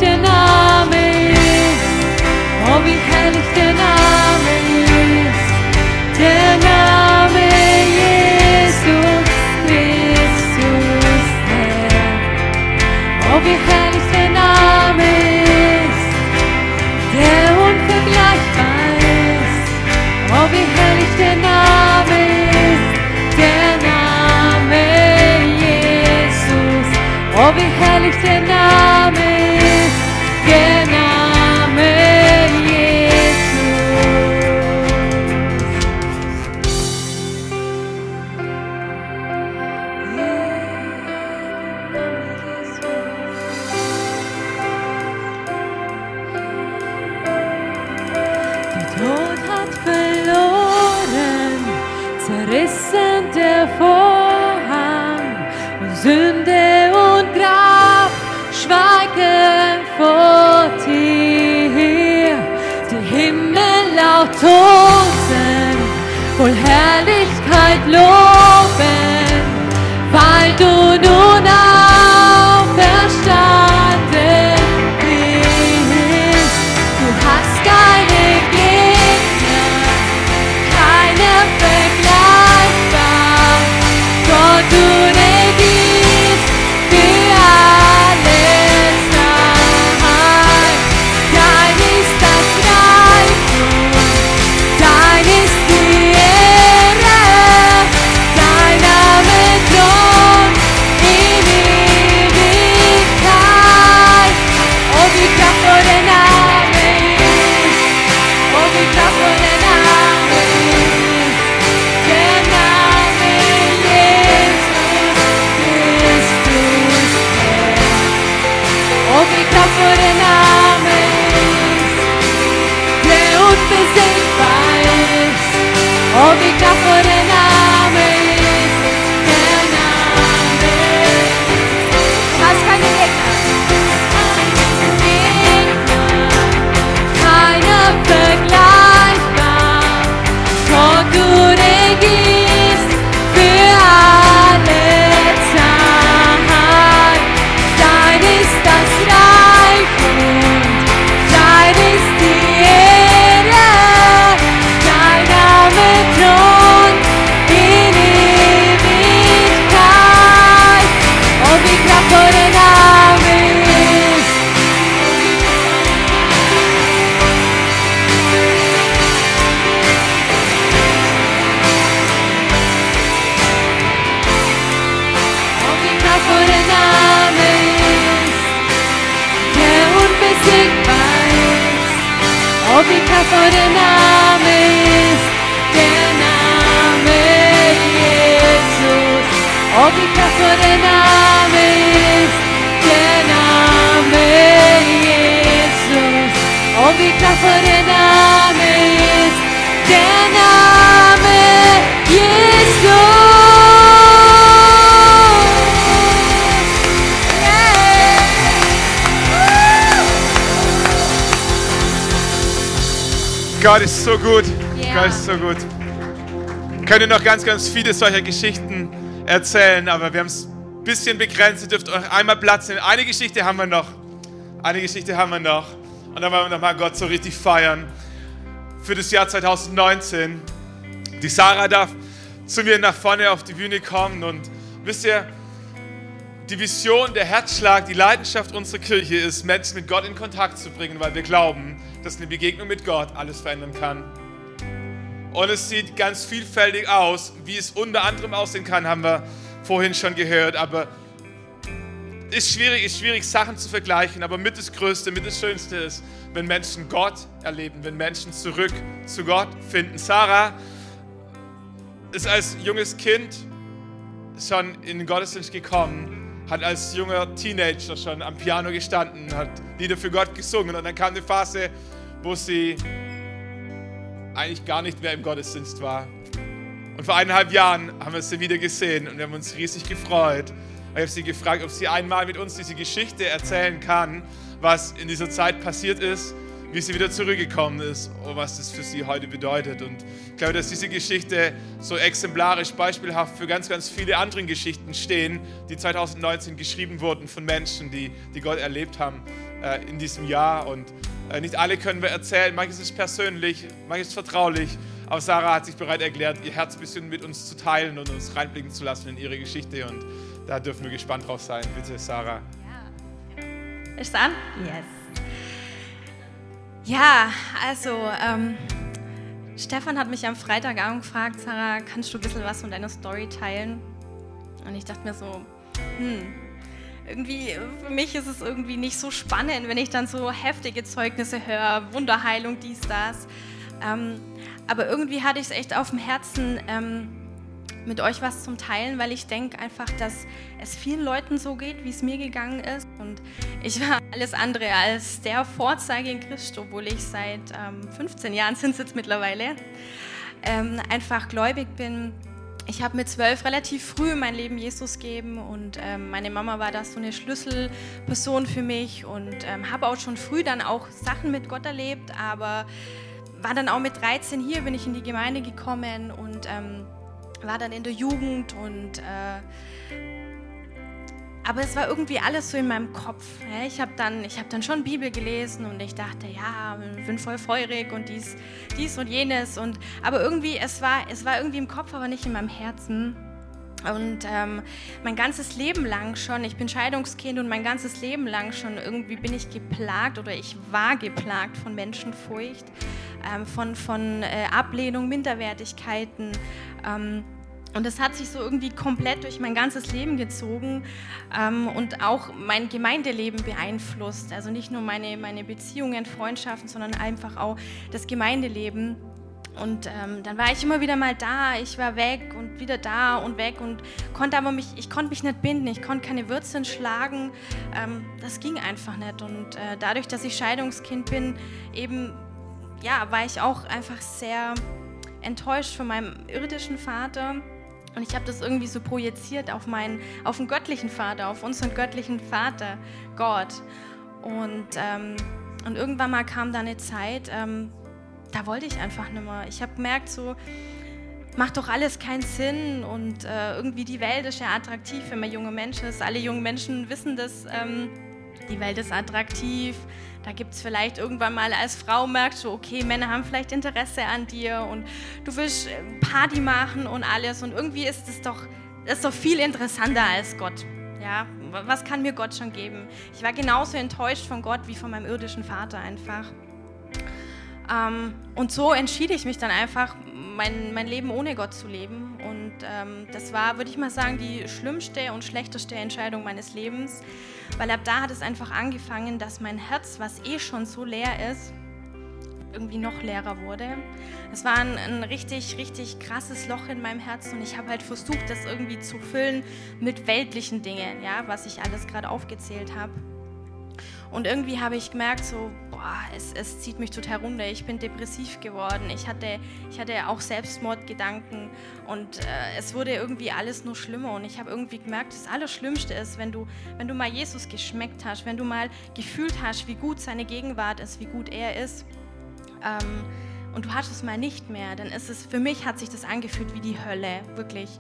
der Name ist. Oh, wie herrlich der Name ist, der Name Jesus Christus, Herr. Oh, wie herrlich der Name ist, der unvergleichbar ist. Oh, wie herrlich der Name ist, der Name Jesus. Oh, wie herrlich der loben, weil du nun Gott ist so gut. Ja. Gott ist so gut. Ich könnte noch ganz, ganz viele solcher Geschichten erzählen, aber wir haben es ein bisschen begrenzt. Ihr dürft euch einmal Platz nehmen. Eine Geschichte haben wir noch. Eine Geschichte haben wir noch. Und dann wollen wir nochmal Gott so richtig feiern. Für das Jahr 2019. Die Sarah darf zu mir nach vorne auf die Bühne kommen. Und wisst ihr, die Vision, der Herzschlag, die Leidenschaft unserer Kirche ist, Menschen mit Gott in Kontakt zu bringen, weil wir glauben, dass eine Begegnung mit Gott alles verändern kann. Und es sieht ganz vielfältig aus. Wie es unter anderem aussehen kann, haben wir vorhin schon gehört. Aber ist schwierig, ist schwierig, Sachen zu vergleichen. Aber mit das Größte, mit das Schönste ist, wenn Menschen Gott erleben, wenn Menschen zurück zu Gott finden. Sarah ist als junges Kind schon in den Gottesdienst gekommen, hat als junger Teenager schon am Piano gestanden, hat Lieder für Gott gesungen und dann kam eine Phase, wo sie eigentlich gar nicht mehr im Gottesdienst war. Und vor eineinhalb Jahren haben wir sie wieder gesehen und wir haben uns riesig gefreut. Ich habe sie gefragt, ob sie einmal mit uns diese Geschichte erzählen kann, was in dieser Zeit passiert ist, wie sie wieder zurückgekommen ist und was das für sie heute bedeutet. Und ich glaube, dass diese Geschichte so exemplarisch, beispielhaft für ganz, ganz viele andere Geschichten stehen, die 2019 geschrieben wurden von Menschen, die, die Gott erlebt haben äh, in diesem Jahr. Und äh, nicht alle können wir erzählen, manches ist persönlich, manches ist vertraulich. Aber Sarah hat sich bereit erklärt, ihr Herz ein bisschen mit uns zu teilen und uns reinblicken zu lassen in ihre Geschichte. Und da dürfen wir gespannt drauf sein. Bitte, Sarah. Ist an? Yes. Ja, also ähm, Stefan hat mich am Freitagabend gefragt, Sarah, kannst du ein bisschen was von deiner Story teilen? Und ich dachte mir so, hm, irgendwie, für mich ist es irgendwie nicht so spannend, wenn ich dann so heftige Zeugnisse höre, Wunderheilung, dies, das. Ähm, aber irgendwie hatte ich es echt auf dem Herzen, ähm, mit euch was zum Teilen, weil ich denke einfach, dass es vielen Leuten so geht, wie es mir gegangen ist. Und ich war alles andere als der Vorzeige in Christus, obwohl ich seit ähm, 15 Jahren sind es jetzt mittlerweile, ähm, einfach gläubig bin. Ich habe mit zwölf relativ früh mein Leben Jesus gegeben und ähm, meine Mama war da so eine Schlüsselperson für mich und ähm, habe auch schon früh dann auch Sachen mit Gott erlebt, aber war dann auch mit 13 hier, bin ich in die Gemeinde gekommen und ähm, war dann in der Jugend und äh, aber es war irgendwie alles so in meinem Kopf. Ja, ich habe dann, hab dann schon Bibel gelesen und ich dachte, ja, ich bin voll feurig und dies, dies und jenes. Und, aber irgendwie, es war, es war irgendwie im Kopf, aber nicht in meinem Herzen. Und ähm, mein ganzes Leben lang schon, ich bin Scheidungskind und mein ganzes Leben lang schon irgendwie bin ich geplagt oder ich war geplagt von Menschenfurcht, ähm, von, von äh, Ablehnung, Minderwertigkeiten. Ähm, und das hat sich so irgendwie komplett durch mein ganzes Leben gezogen ähm, und auch mein Gemeindeleben beeinflusst. Also nicht nur meine, meine Beziehungen, Freundschaften, sondern einfach auch das Gemeindeleben. Und ähm, dann war ich immer wieder mal da, ich war weg und wieder da und weg und konnte aber mich, ich konnte mich nicht binden, ich konnte keine Wurzeln schlagen. Ähm, das ging einfach nicht. Und äh, dadurch, dass ich Scheidungskind bin, eben, ja, war ich auch einfach sehr enttäuscht von meinem irdischen Vater. Und ich habe das irgendwie so projiziert auf meinen, auf den göttlichen Vater, auf unseren göttlichen Vater, Gott. Und, ähm, und irgendwann mal kam da eine Zeit, ähm, da wollte ich einfach nicht mehr. Ich habe gemerkt, so macht doch alles keinen Sinn und äh, irgendwie die Welt ist ja attraktiv, wenn man junge Menschen ist. Alle jungen Menschen wissen das, ähm, die Welt ist attraktiv. Da gibt es vielleicht irgendwann mal als Frau merkst du, okay, Männer haben vielleicht Interesse an dir und du willst äh, Party machen und alles und irgendwie ist es doch, doch viel interessanter als Gott. Ja, was kann mir Gott schon geben? Ich war genauso enttäuscht von Gott wie von meinem irdischen Vater einfach. Ähm, und so entschied ich mich dann einfach, mein, mein Leben ohne Gott zu leben. Und ähm, das war, würde ich mal sagen, die schlimmste und schlechteste Entscheidung meines Lebens, weil ab da hat es einfach angefangen, dass mein Herz, was eh schon so leer ist, irgendwie noch leerer wurde. Es war ein, ein richtig, richtig krasses Loch in meinem Herzen und ich habe halt versucht, das irgendwie zu füllen mit weltlichen Dingen, ja, was ich alles gerade aufgezählt habe. Und irgendwie habe ich gemerkt, so, boah, es, es zieht mich total runter. Ich bin depressiv geworden. Ich hatte, ich hatte auch Selbstmordgedanken und äh, es wurde irgendwie alles nur schlimmer. Und ich habe irgendwie gemerkt, das Allerschlimmste ist, wenn du, wenn du mal Jesus geschmeckt hast, wenn du mal gefühlt hast, wie gut seine Gegenwart ist, wie gut er ist. Ähm, und du hast es mal nicht mehr, dann ist es, für mich hat sich das angefühlt wie die Hölle, wirklich.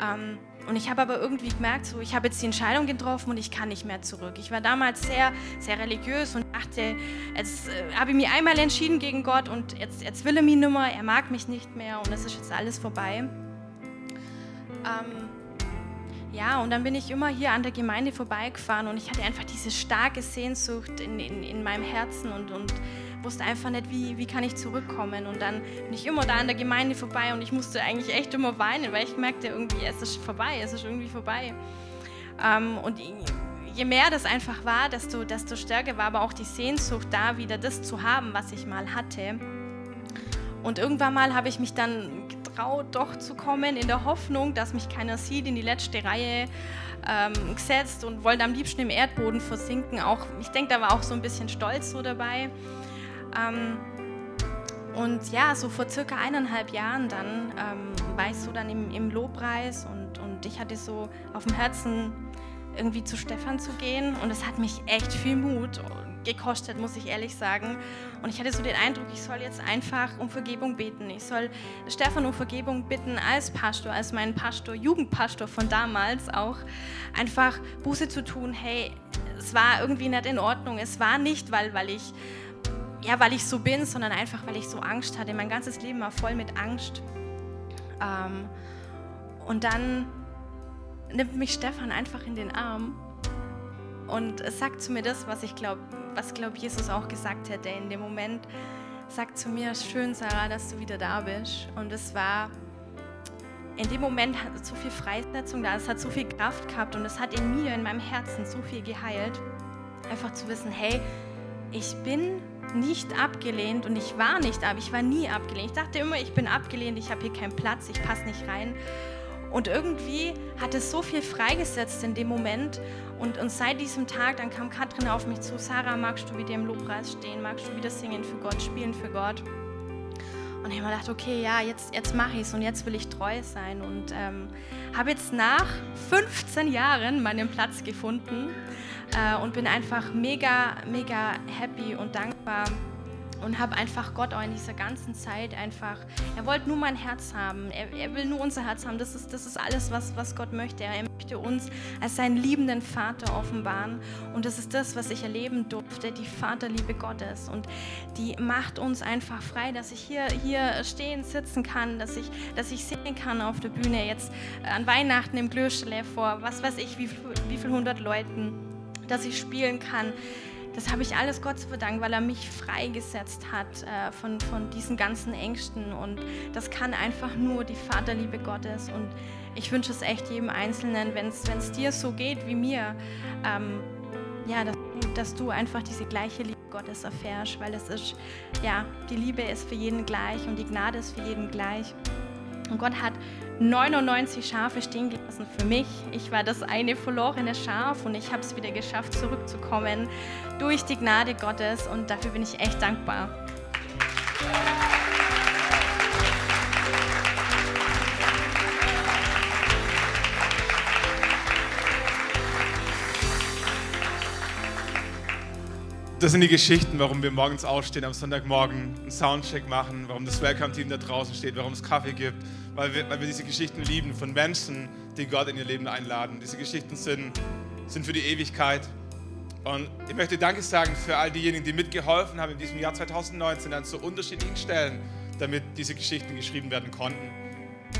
Ähm, und ich habe aber irgendwie gemerkt, so, ich habe jetzt die Entscheidung getroffen und ich kann nicht mehr zurück. Ich war damals sehr, sehr religiös und dachte, jetzt äh, habe ich mich einmal entschieden gegen Gott und jetzt, jetzt will er mich nicht mehr, er mag mich nicht mehr und es ist jetzt alles vorbei. Ähm, ja, und dann bin ich immer hier an der Gemeinde vorbeigefahren und ich hatte einfach diese starke Sehnsucht in, in, in meinem Herzen und, und wusste einfach nicht, wie, wie kann ich zurückkommen. Und dann bin ich immer da an der Gemeinde vorbei und ich musste eigentlich echt immer weinen, weil ich merkte irgendwie, es ist vorbei, es ist irgendwie vorbei. Ähm, und je mehr das einfach war, desto, desto stärker war aber auch die Sehnsucht da, wieder das zu haben, was ich mal hatte. Und irgendwann mal habe ich mich dann getraut, doch zu kommen, in der Hoffnung, dass mich keiner sieht, in die letzte Reihe ähm, gesetzt und wollte am liebsten im Erdboden versinken. Auch, ich denke, da war auch so ein bisschen Stolz so dabei. Ähm, und ja, so vor circa eineinhalb Jahren dann ähm, war ich so dann im, im Lobpreis und, und ich hatte so auf dem Herzen, irgendwie zu Stefan zu gehen. Und es hat mich echt viel Mut gekostet, muss ich ehrlich sagen. Und ich hatte so den Eindruck, ich soll jetzt einfach um Vergebung beten. Ich soll Stefan um Vergebung bitten als Pastor, als mein Pastor, Jugendpastor von damals auch, einfach Buße zu tun. Hey, es war irgendwie nicht in Ordnung. Es war nicht, weil, weil ich ja, weil ich so bin, sondern einfach, weil ich so Angst hatte. Mein ganzes Leben war voll mit Angst. Ähm, und dann nimmt mich Stefan einfach in den Arm und sagt zu mir das, was ich glaube, was glaube Jesus auch gesagt hätte in dem Moment. Sagt zu mir, schön Sarah, dass du wieder da bist. Und es war in dem Moment hat so viel Freisetzung da, es hat so viel Kraft gehabt und es hat in mir, in meinem Herzen so viel geheilt. Einfach zu wissen, hey, ich bin nicht abgelehnt und ich war nicht ab, ich war nie abgelehnt. Ich dachte immer, ich bin abgelehnt, ich habe hier keinen Platz, ich passe nicht rein. Und irgendwie hat es so viel freigesetzt in dem Moment. Und, und seit diesem Tag, dann kam Katrin auf mich zu, Sarah, magst du wieder im Lobpreis stehen, magst du wieder singen für Gott, spielen für Gott? Und ich habe mir gedacht, okay, ja, jetzt, jetzt mache ich es und jetzt will ich treu sein. Und ähm, habe jetzt nach 15 Jahren meinen Platz gefunden äh, und bin einfach mega, mega happy und dankbar und habe einfach Gott auch in dieser ganzen Zeit einfach, er wollte nur mein Herz haben, er, er, will nur unser Herz haben, das ist, das ist alles, was, was Gott möchte. Er möchte uns als seinen liebenden Vater offenbaren. Und das ist das, was ich erleben durfte, die Vaterliebe Gottes. Und die macht uns einfach frei, dass ich hier, hier stehen, sitzen kann, dass ich, dass ich singen kann auf der Bühne jetzt an Weihnachten im Glöschele vor, was weiß ich, wie, wie viel hundert Leuten dass ich spielen kann. Das habe ich alles Gott zu verdanken, weil er mich freigesetzt hat äh, von, von diesen ganzen Ängsten. Und das kann einfach nur die Vaterliebe Gottes. Und ich wünsche es echt jedem Einzelnen, wenn es dir so geht wie mir, ähm, ja, dass, dass du einfach diese gleiche Liebe Gottes erfährst, weil es ist, ja, die Liebe ist für jeden gleich und die Gnade ist für jeden gleich. Und Gott hat 99 Schafe stehen gelassen für mich. Ich war das eine verlorene Schaf und ich habe es wieder geschafft, zurückzukommen durch die Gnade Gottes und dafür bin ich echt dankbar. Das sind die Geschichten, warum wir morgens aufstehen, am Sonntagmorgen einen Soundcheck machen, warum das Welcome-Team da draußen steht, warum es Kaffee gibt, weil wir, weil wir diese Geschichten lieben von Menschen, die Gott in ihr Leben einladen. Diese Geschichten sind, sind für die Ewigkeit. Und ich möchte Danke sagen für all diejenigen, die mitgeholfen haben in diesem Jahr 2019 an so unterschiedlichen Stellen, damit diese Geschichten geschrieben werden konnten.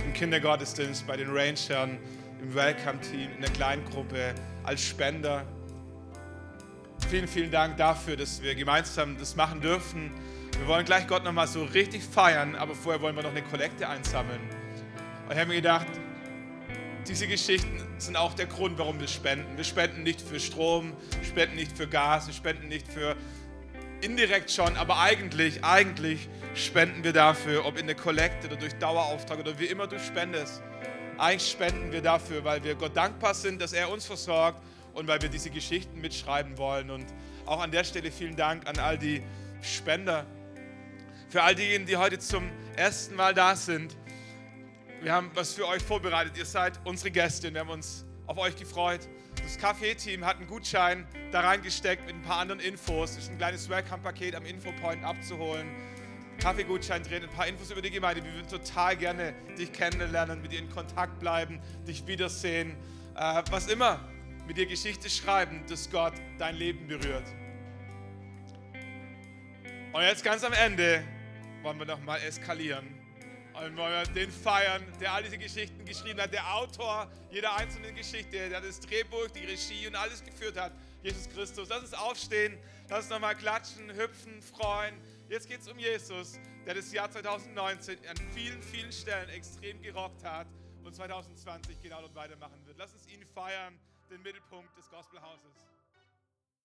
Im Kindergottesdienst, bei den Rangern, im Welcome-Team, in der Kleingruppe, als Spender. Vielen, vielen Dank dafür, dass wir gemeinsam das machen dürfen. Wir wollen gleich Gott nochmal so richtig feiern, aber vorher wollen wir noch eine Kollekte einsammeln. Und ich habe mir gedacht, diese Geschichten sind auch der Grund, warum wir spenden. Wir spenden nicht für Strom, wir spenden nicht für Gas, wir spenden nicht für indirekt schon, aber eigentlich, eigentlich spenden wir dafür, ob in der Kollekte oder durch Dauerauftrag oder wie immer du spendest. Eigentlich spenden wir dafür, weil wir Gott dankbar sind, dass er uns versorgt und weil wir diese Geschichten mitschreiben wollen. Und auch an der Stelle vielen Dank an all die Spender. Für all diejenigen, die heute zum ersten Mal da sind. Wir haben was für euch vorbereitet. Ihr seid unsere Gäste und wir haben uns auf euch gefreut. Das Café-Team hat einen Gutschein da reingesteckt mit ein paar anderen Infos. Es ist ein kleines Welcome-Paket am Infopoint abzuholen. Kaffeegutschein drin, ein paar Infos über die Gemeinde. Wir würden total gerne dich kennenlernen, mit dir in Kontakt bleiben, dich wiedersehen. Äh, was immer, mit dir Geschichte schreiben, dass Gott dein Leben berührt. Und jetzt ganz am Ende wollen wir nochmal eskalieren. Und wollen wir den feiern, der all diese Geschichten geschrieben hat, der Autor jeder einzelnen Geschichte, der das Drehbuch, die Regie und alles geführt hat. Jesus Christus. Lass uns aufstehen, lass uns nochmal klatschen, hüpfen, freuen. Jetzt geht es um Jesus, der das Jahr 2019 an vielen, vielen Stellen extrem gerockt hat und 2020 genau dort weitermachen wird. Lass uns ihn feiern, den Mittelpunkt des Gospelhauses.